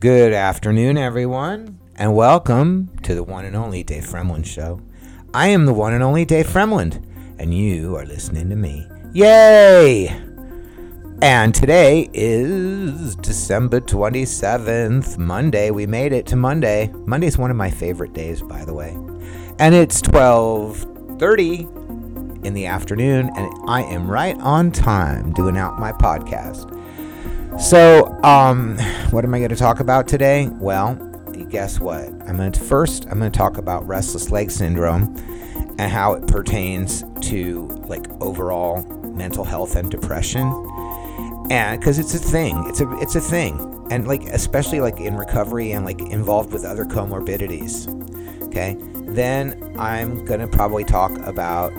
Good afternoon, everyone, and welcome to the one and only Dave Fremland Show. I am the one and only Dave Fremland, and you are listening to me. Yay! And today is December 27th, Monday. We made it to Monday. Monday is one of my favorite days, by the way. And it's 12:30 in the afternoon, and I am right on time doing out my podcast. So, um, what am I going to talk about today? Well, guess what? I'm going to first I'm going to talk about restless leg syndrome and how it pertains to like overall mental health and depression. And because it's a thing, it's a it's a thing, and like especially like in recovery and like involved with other comorbidities. Okay, then I'm gonna probably talk about.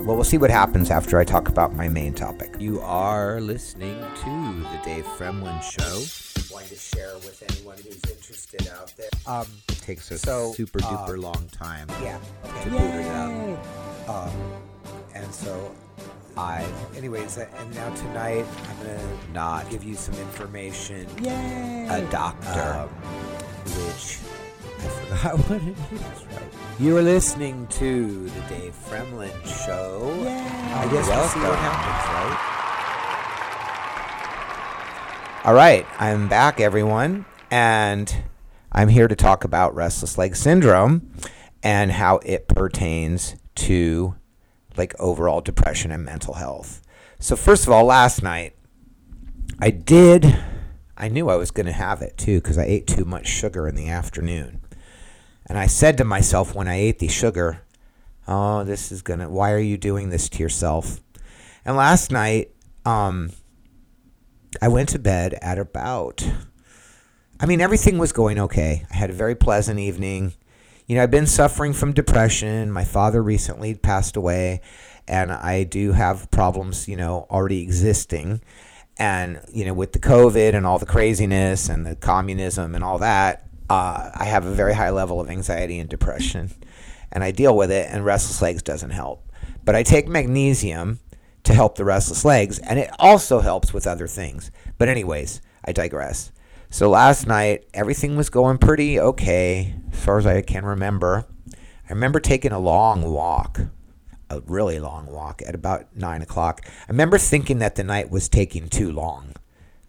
Well, we'll see what happens after I talk about my main topic. You are listening to the Dave Fremland Show. Wanting to share with anyone who's interested out there. Um, it takes a So, super uh, duper long time Yeah. to boot it up. Um, and so I, anyways, uh, and now tonight I'm gonna Not give you some information. Yay! A doctor. Um, which I forgot what it is. Right. you are listening to the Dave Fremland Show. I guess we'll see what happens, right? All right, I'm back, everyone, and I'm here to talk about restless leg syndrome and how it pertains to like overall depression and mental health. So, first of all, last night I did, I knew I was going to have it too because I ate too much sugar in the afternoon. And I said to myself when I ate the sugar, oh, this is going to, why are you doing this to yourself? And last night, um, I went to bed at about. I mean, everything was going okay. I had a very pleasant evening. You know, I've been suffering from depression. My father recently passed away, and I do have problems, you know, already existing. And, you know, with the COVID and all the craziness and the communism and all that, uh, I have a very high level of anxiety and depression. And I deal with it, and restless legs doesn't help. But I take magnesium to help the restless legs, and it also helps with other things. But, anyways, I digress. So, last night, everything was going pretty okay as far as I can remember. I remember taking a long walk, a really long walk at about nine o'clock. I remember thinking that the night was taking too long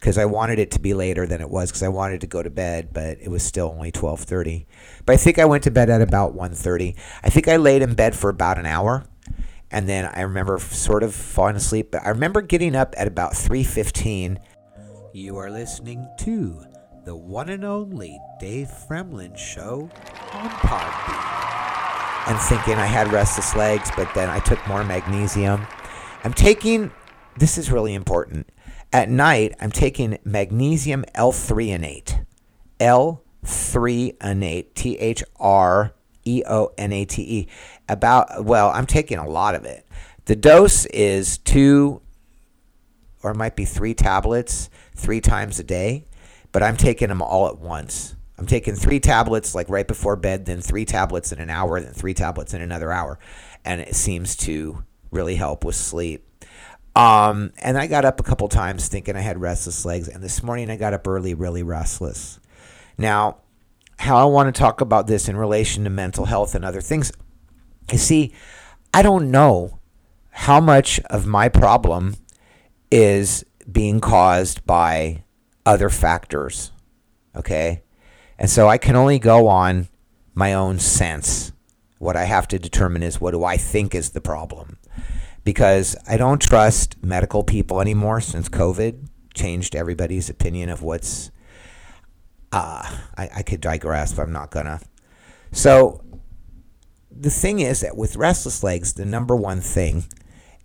because I wanted it to be later than it was because I wanted to go to bed, but it was still only 12:30. But I think I went to bed at about 1:30. I think I laid in bed for about an hour and then I remember sort of falling asleep, but I remember getting up at about 3:15. You are listening to the one and only Dave Fremland show on Podbean. And thinking I had restless legs, but then I took more magnesium. I'm taking this is really important. At night, I'm taking magnesium L-threonate. L-threonate, T H R E O N A T E. About well, I'm taking a lot of it. The dose is two or it might be three tablets three times a day, but I'm taking them all at once. I'm taking three tablets like right before bed, then three tablets in an hour, then three tablets in another hour, and it seems to really help with sleep. Um, and I got up a couple times thinking I had restless legs, and this morning I got up early, really restless. Now, how I want to talk about this in relation to mental health and other things. You see, I don't know how much of my problem is being caused by other factors. Okay? And so I can only go on my own sense. What I have to determine is what do I think is the problem? Because I don't trust medical people anymore since COVID changed everybody's opinion of what's. Uh, I, I could digress, but I'm not gonna. So the thing is that with restless legs, the number one thing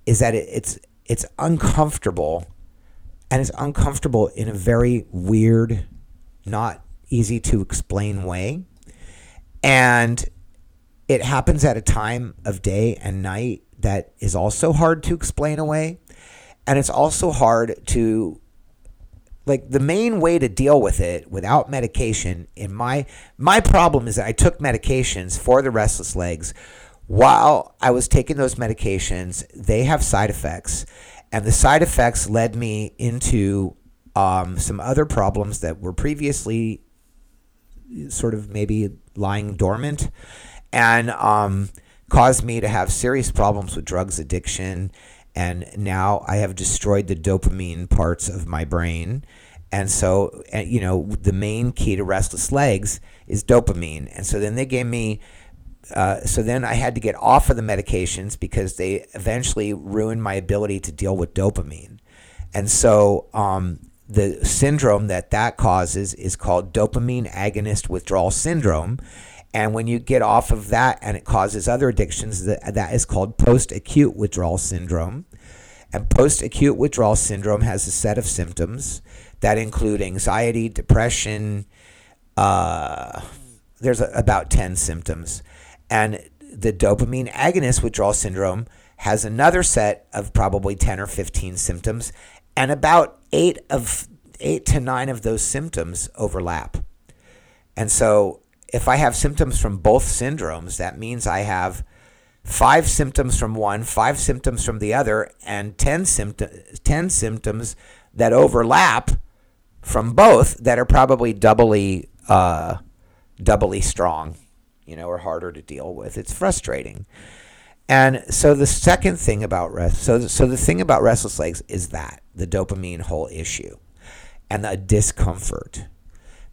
is that it, it's it's uncomfortable, and it's uncomfortable in a very weird, not easy to explain way, and it happens at a time of day and night that is also hard to explain away, and it's also hard to like the main way to deal with it without medication in my my problem is that I took medications for the restless legs while I was taking those medications. They have side effects and the side effects led me into um, some other problems that were previously sort of maybe lying dormant. And um, caused me to have serious problems with drugs addiction. And now I have destroyed the dopamine parts of my brain. And so, you know, the main key to restless legs is dopamine. And so then they gave me, uh, so then I had to get off of the medications because they eventually ruined my ability to deal with dopamine. And so um, the syndrome that that causes is called dopamine agonist withdrawal syndrome. And when you get off of that and it causes other addictions, that, that is called post acute withdrawal syndrome. And post acute withdrawal syndrome has a set of symptoms that include anxiety, depression. Uh, there's a, about 10 symptoms. And the dopamine agonist withdrawal syndrome has another set of probably 10 or 15 symptoms. And about eight of eight to nine of those symptoms overlap. And so if I have symptoms from both syndromes, that means I have five symptoms from one, five symptoms from the other, and 10, symptom- 10 symptoms that overlap from both that are probably doubly, uh, doubly strong, you know, or harder to deal with. It's frustrating. And so the second thing about rest, so so the thing about restless legs is that the dopamine whole issue and the discomfort.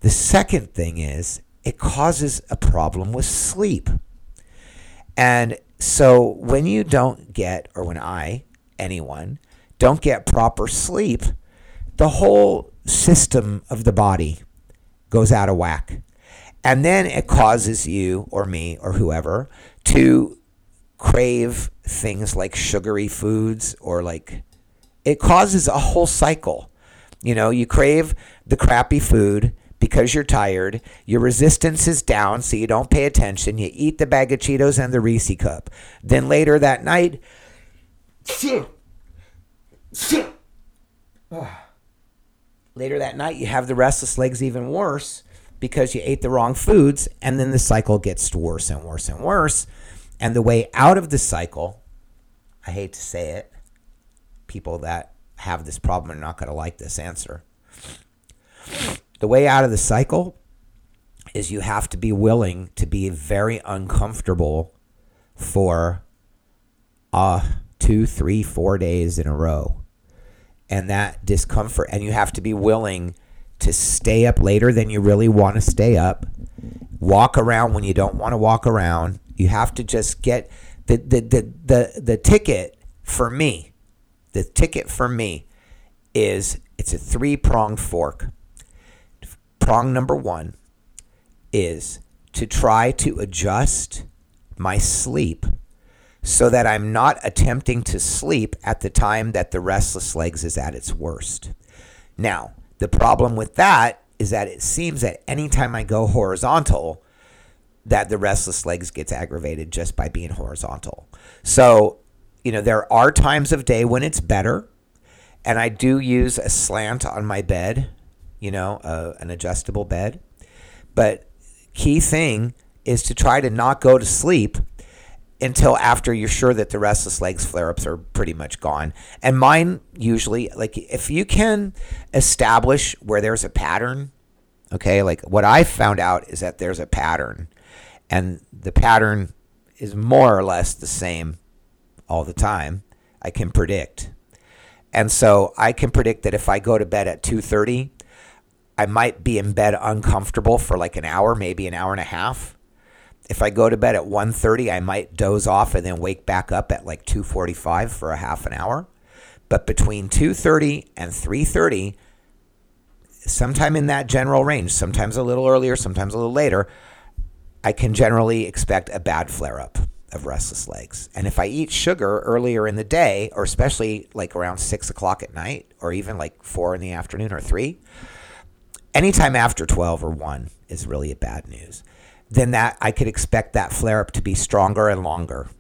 The second thing is it causes a problem with sleep. And so when you don't get, or when I, anyone, don't get proper sleep, the whole system of the body goes out of whack. And then it causes you or me or whoever to crave things like sugary foods or like it causes a whole cycle. You know, you crave the crappy food because you're tired. Your resistance is down, so you don't pay attention. You eat the bag of Cheetos and the Reese cup. Then later that night, ah. later that night, you have the restless legs even worse because you ate the wrong foods, and then the cycle gets worse and worse and worse. And the way out of the cycle, I hate to say it, people that have this problem are not going to like this answer. The way out of the cycle is you have to be willing to be very uncomfortable for uh, two, three, four days in a row. And that discomfort, and you have to be willing to stay up later than you really want to stay up, walk around when you don't want to walk around. You have to just get the, the, the, the, the ticket for me. The ticket for me is it's a three pronged fork. Prong number one is to try to adjust my sleep so that I'm not attempting to sleep at the time that the restless legs is at its worst. Now, the problem with that is that it seems that anytime I go horizontal, that the restless legs gets aggravated just by being horizontal. So, you know, there are times of day when it's better and I do use a slant on my bed, you know, an adjustable bed. But key thing is to try to not go to sleep until after you're sure that the restless legs flare ups are pretty much gone. And mine usually, like, if you can establish where there's a pattern, okay, like what I found out is that there's a pattern, and the pattern is more or less the same all the time. I can predict. And so I can predict that if I go to bed at 2:30, I might be in bed uncomfortable for like an hour, maybe an hour and a half. If I go to bed at 1:30, I might doze off and then wake back up at like 2:45 for a half an hour. But between 2:30 and 3:30, sometime in that general range, sometimes a little earlier, sometimes a little later, I can generally expect a bad flare up of restless legs. And if I eat sugar earlier in the day, or especially like around six o'clock at night, or even like four in the afternoon or three, anytime after 12 or 1 is really bad news. Then that I could expect that flare up to be stronger and longer.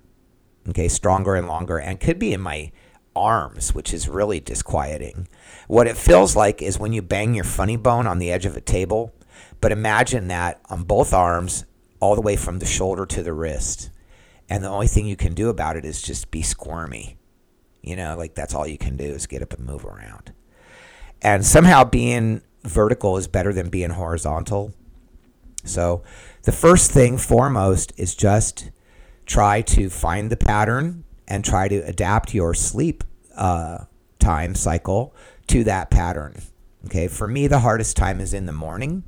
Okay, stronger and longer, and could be in my arms, which is really disquieting. What it feels like is when you bang your funny bone on the edge of a table, but imagine that on both arms, all the way from the shoulder to the wrist and the only thing you can do about it is just be squirmy. You know, like that's all you can do is get up and move around. and somehow being vertical is better than being horizontal. So, the first thing foremost is just try to find the pattern and try to adapt your sleep uh, time cycle to that pattern. Okay, for me, the hardest time is in the morning.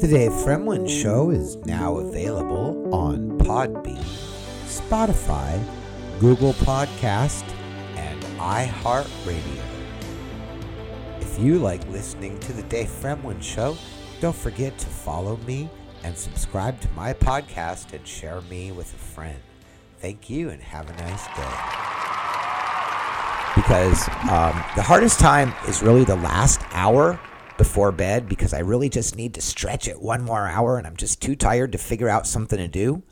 The Dave Fremland Show is now available on Podbean, Spotify, Google Podcast, and iHeartRadio. If you like listening to The Dave Fremland Show, don't forget to follow me and subscribe to my podcast and share me with a friend. Thank you and have a nice day. Because um, the hardest time is really the last hour before bed because I really just need to stretch it one more hour and I'm just too tired to figure out something to do.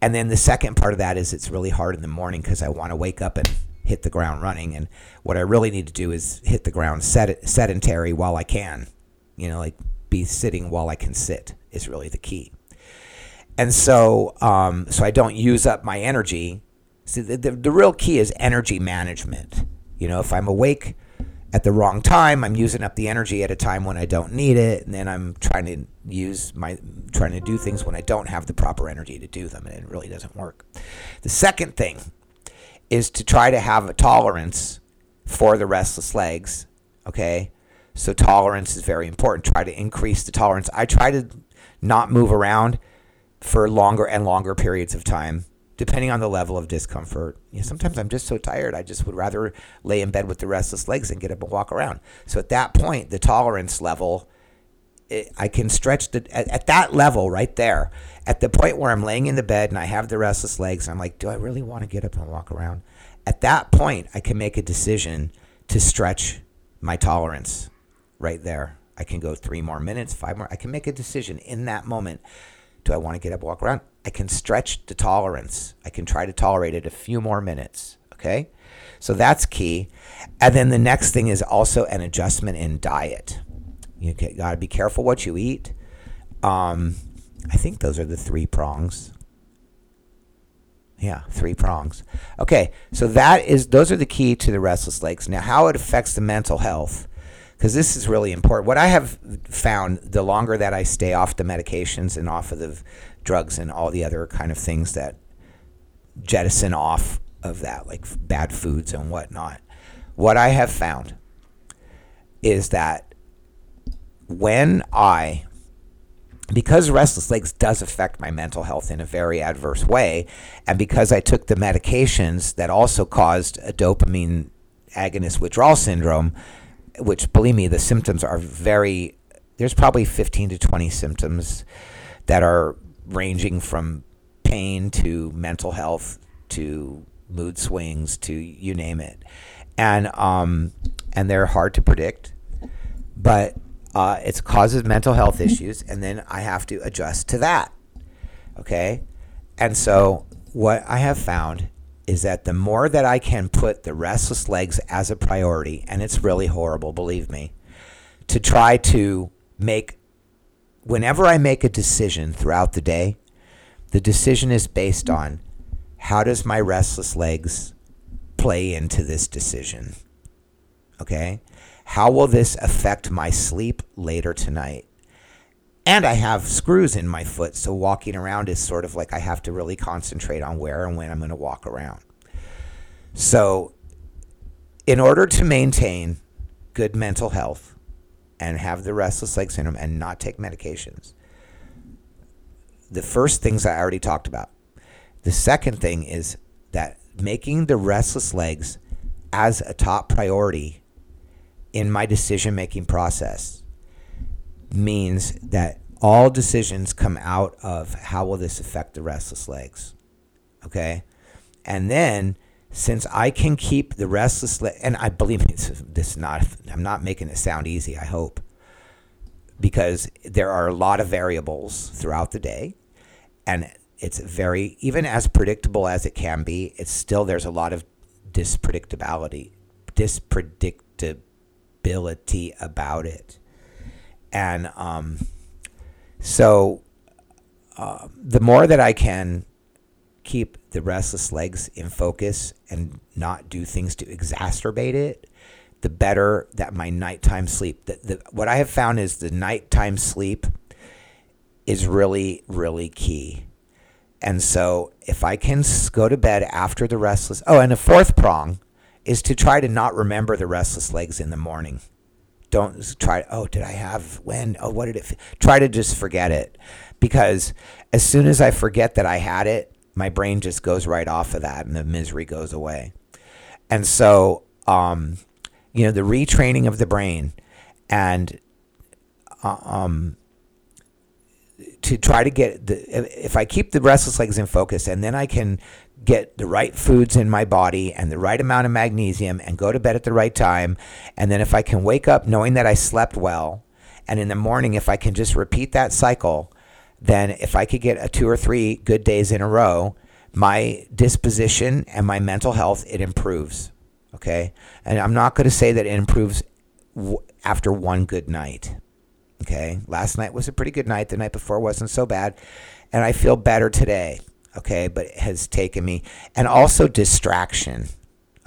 And then the second part of that is it's really hard in the morning because I want to wake up and hit the ground running. And what I really need to do is hit the ground sed- sedentary while I can. You know, like be sitting while I can sit is really the key. And so, um, so I don't use up my energy. See, the, the, the real key is energy management. You know, if I'm awake at the wrong time, I'm using up the energy at a time when I don't need it, and then I'm trying to use my trying to do things when I don't have the proper energy to do them, and it really doesn't work. The second thing is to try to have a tolerance for the restless legs. Okay, so tolerance is very important. Try to increase the tolerance. I try to not move around for longer and longer periods of time, depending on the level of discomfort. You know, sometimes I'm just so tired, I just would rather lay in bed with the restless legs and get up and walk around. So at that point, the tolerance level, I can stretch the at, at, that level right there. At the point where I'm laying in the bed and I have the restless legs, I'm like, do I really want to get up and walk around? At that point, I can make a decision to stretch my tolerance right there. I can go three more minutes, five more. I can make a decision in that moment. Do I want to get up, walk around? I can stretch the tolerance. I can try to tolerate it a few more minutes. Okay. So that's key. And then the next thing is also an adjustment in diet. You got to be careful what you eat. Um, I think those are the three prongs. Yeah, three prongs. Okay, so that is those are the key to the restless legs. Now, how it affects the mental health because this is really important. What I have found, the longer that I stay off the medications and off of the drugs and all the other kind of things that jettison off of that, like bad foods and whatnot, what I have found is that when I, because restless legs does affect my mental health in a very adverse way, and because I took the medications that also caused a dopamine agonist withdrawal syndrome which believe me, the symptoms are very. There's probably 15 to 20 symptoms that are ranging from pain to mental health to mood swings to you name it, and um, and they're hard to predict, but uh, it causes mental health issues, and then I have to adjust to that. Okay, and so what I have found is that the more that I can put the restless legs as a priority, and it's really horrible, believe me, to try to make, whenever I make a decision throughout the day, the decision is based on how does my restless legs play into this decision? Okay? How will this affect my sleep later tonight? and I have screws in my foot, so walking around is sort of like I have to really concentrate on where and when I'm going to walk around. So, in order to maintain good mental health and have the restless leg syndrome and not take medications, the first things I already talked about. The second thing is that making the restless legs as a top priority in my decision making process means that all decisions come out of how will this affect the restless legs. Okay? And then since I can keep the restless leg, and I believe this is not I'm not making it sound easy, I hope. Because there are a lot of variables throughout the day and it's very even as predictable as it can be, it's still there's a lot of dispredictability. dispredictability dispredictability about it. And um, so uh, the more that I can keep the restless legs in focus and not do things to exacerbate it, the better that my nighttime sleep. The, the, what I have found is the nighttime sleep is really, really key. And so if I can go to bed after the restless, oh, and the fourth prong is to try to not remember the restless legs in the morning. Don't try, oh, did I have when? Oh, what did it? Try to just forget it. Because as soon as I forget that I had it, my brain just goes right off of that and the misery goes away. And so, um, you know, the retraining of the brain and uh, um, to try to get the if I keep the restless legs in focus and then I can get the right foods in my body and the right amount of magnesium and go to bed at the right time and then if I can wake up knowing that I slept well and in the morning if I can just repeat that cycle then if I could get a two or three good days in a row my disposition and my mental health it improves okay and I'm not going to say that it improves w- after one good night Okay. Last night was a pretty good night. The night before wasn't so bad. And I feel better today. Okay. But it has taken me. And also distraction.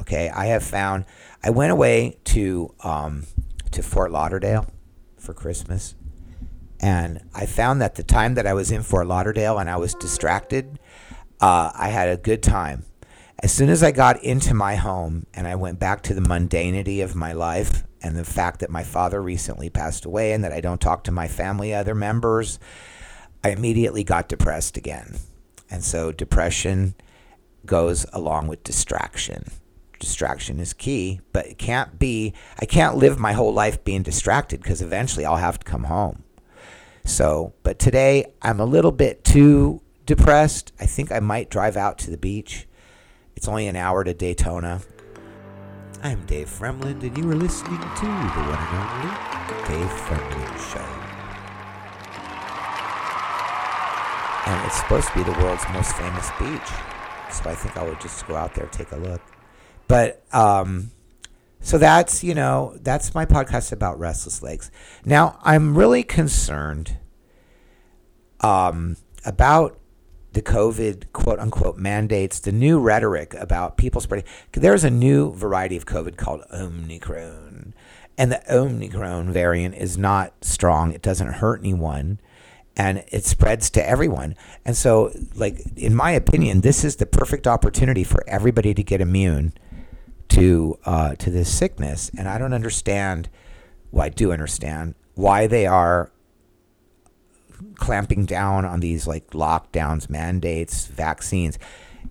Okay. I have found, I went away to, um, to Fort Lauderdale for Christmas. And I found that the time that I was in Fort Lauderdale and I was distracted, uh, I had a good time. As soon as I got into my home and I went back to the mundanity of my life and the fact that my father recently passed away and that I don't talk to my family other members, I immediately got depressed again. And so depression goes along with distraction. Distraction is key, but it can't be, I can't live my whole life being distracted because eventually I'll have to come home. So, but today I'm a little bit too depressed. I think I might drive out to the beach. It's only an hour to Daytona. I'm Dave Fremland, and you are listening to the one and only Dave Fremland Show. And it's supposed to be the world's most famous beach, so I think I would just go out there take a look. But um, so that's you know that's my podcast about restless legs. Now I'm really concerned um, about the COVID quote unquote mandates, the new rhetoric about people spreading. There's a new variety of COVID called Omicron. And the Omicron variant is not strong. It doesn't hurt anyone. And it spreads to everyone. And so, like, in my opinion, this is the perfect opportunity for everybody to get immune to uh, to this sickness. And I don't understand. Well, I do understand why they are clamping down on these like lockdowns, mandates, vaccines.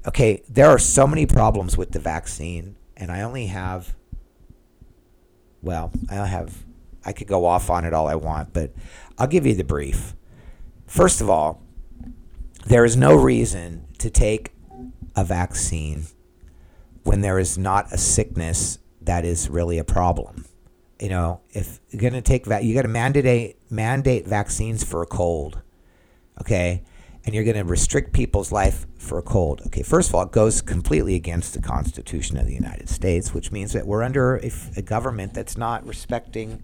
Okay, there are so many problems with the vaccine, and I only have, well, I have, I could go off on it all I want, but I'll give you the brief. First of all, there is no reason to take a vaccine when there is not a sickness that is really a problem you know, if you're going to take that, you got to mandate mandate vaccines for a cold, okay, and you're going to restrict people's life for a cold. Okay, first of all, it goes completely against the Constitution of the United States, which means that we're under a, a government that's not respecting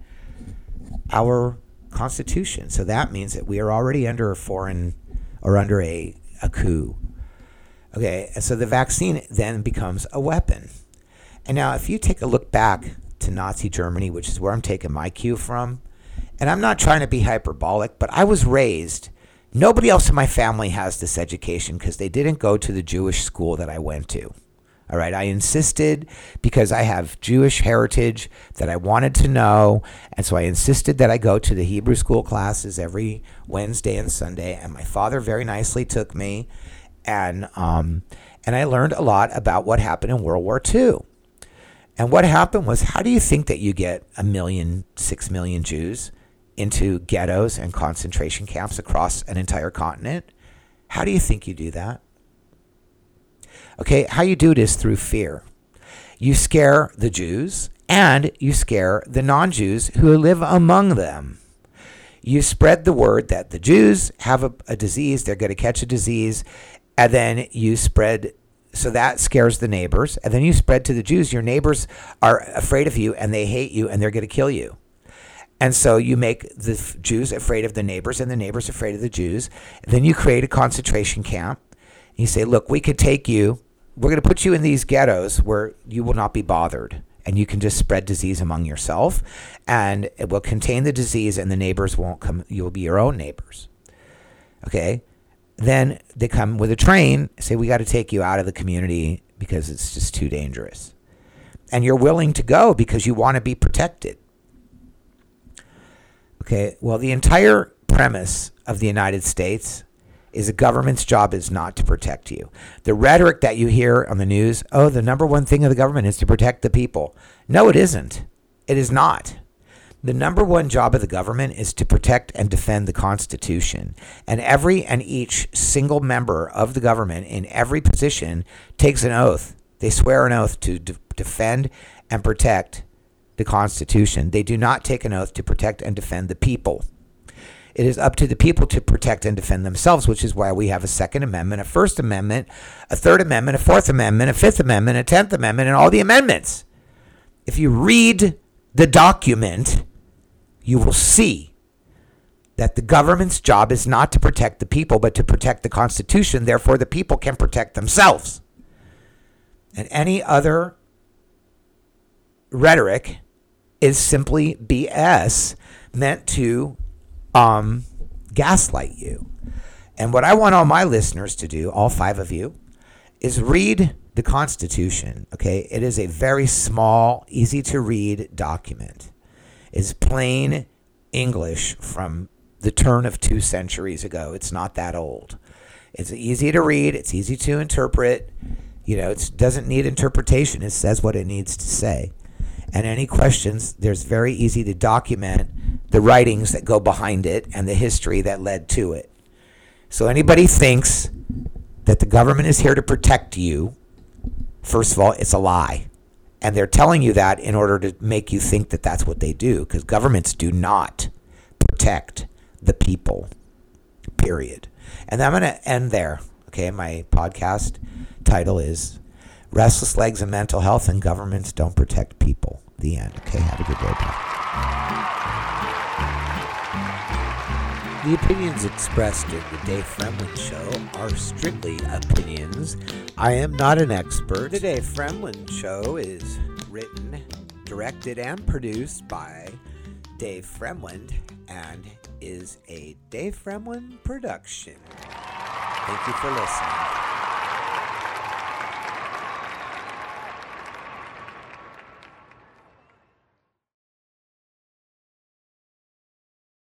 our Constitution. So that means that we are already under a foreign or under a, a coup. Okay, so the vaccine then becomes a weapon. And now, if you take a look back to Nazi Germany, which is where I'm taking my cue from. And I'm not trying to be hyperbolic, but I was raised. Nobody else in my family has this education because they didn't go to the Jewish school that I went to. All right, I insisted because I have Jewish heritage that I wanted to know. And so I insisted that I go to the Hebrew school classes every Wednesday and Sunday. And my father very nicely took me. And, um, and I learned a lot about what happened in World War II. And what happened was, how do you think that you get a million, six million Jews into ghettos and concentration camps across an entire continent? How do you think you do that? Okay, how you do it is through fear. You scare the Jews and you scare the non Jews who live among them. You spread the word that the Jews have a, a disease, they're going to catch a disease, and then you spread so that scares the neighbors. And then you spread to the Jews. Your neighbors are afraid of you and they hate you and they're going to kill you. And so you make the Jews afraid of the neighbors and the neighbors afraid of the Jews. Then you create a concentration camp. You say, look, we could take you. We're going to put you in these ghettos where you will not be bothered. and you can just spread disease among yourself, and it will contain the disease, and the neighbors won't come. You'll be your own neighbors. Okay. Then they come with a train, say, We got to take you out of the community because it's just too dangerous. And you're willing to go because you want to be protected. Okay. Well, the entire premise of the United States is the government's job is not to protect you. The rhetoric that you hear on the news, oh, the number one thing of the government is to protect the people. No, it isn't. It is not. The number one job of the government is to protect and defend the Constitution. And every and each single member of the government in every position takes an oath. They swear an oath to de- defend and protect the Constitution. They do not take an oath to protect and defend the people. It is up to the people to protect and defend themselves, which is why we have a Second Amendment, a First Amendment, a Third Amendment, a Fourth Amendment, a Fifth Amendment, a Tenth Amendment, and all the amendments. If you read the document, you will see that the government's job is not to protect the people, but to protect the Constitution. Therefore, the people can protect themselves. And any other rhetoric is simply BS meant to um, gaslight you. And what I want all my listeners to do, all five of you, is read the Constitution. Okay, it is a very small, easy to read document. It's plain English from the turn of two centuries ago. It's not that old. It's easy to read. It's easy to interpret. You know, it doesn't need interpretation. It says what it needs to say. And any questions, there's very easy to document the writings that go behind it and the history that led to it. So anybody thinks that the government is here to protect you, first of all, it's a lie. And they're telling you that in order to make you think that that's what they do, because governments do not protect the people, period. And I'm going to end there. Okay, my podcast title is Restless Legs and Mental Health and Governments Don't Protect People. The end. Okay, have a good day. Bye. The opinions expressed in the Dave Fremland Show are strictly opinions. I am not an expert. The Dave Fremland Show is written, directed, and produced by Dave Fremland and is a Dave Fremlin production. Thank you for listening.